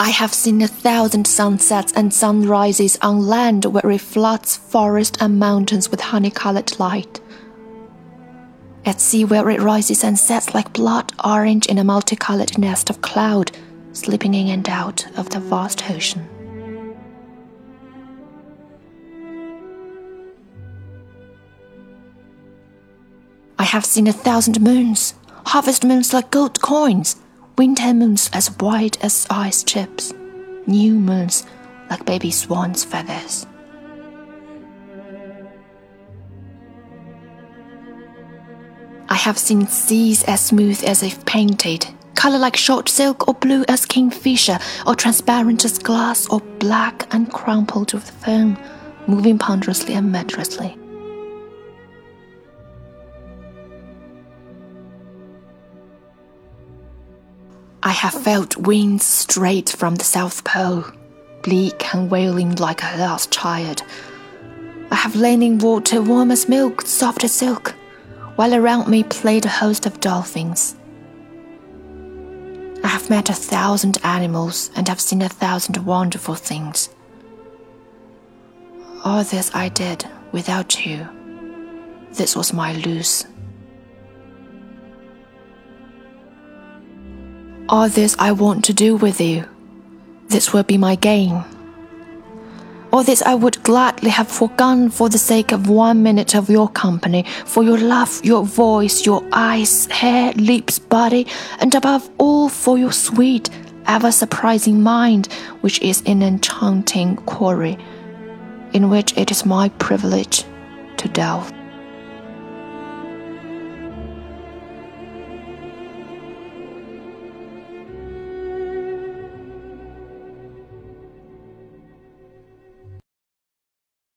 I have seen a thousand sunsets and sunrises on land where it floods forests and mountains with honey colored light. At sea, where it rises and sets like blood orange in a multicolored nest of cloud, slipping in and out of the vast ocean. I have seen a thousand moons, harvest moons like gold coins, winter moons as white as ice chips, new moons like baby swans' feathers. I have seen seas as smooth as if painted, color like short silk or blue as kingfisher, or transparent as glass or black and crumpled with foam, moving ponderously and majestically. I have felt winds straight from the South Pole, bleak and wailing like a lost child. I have lain in water warm as milk, soft as silk, while around me played a host of dolphins. I have met a thousand animals and have seen a thousand wonderful things. All this I did without you. This was my lose. All this I want to do with you. This will be my gain. All this I would gladly have forgone for the sake of one minute of your company, for your love, your voice, your eyes, hair, lips, body, and above all for your sweet, ever surprising mind, which is an enchanting quarry, in which it is my privilege to delve.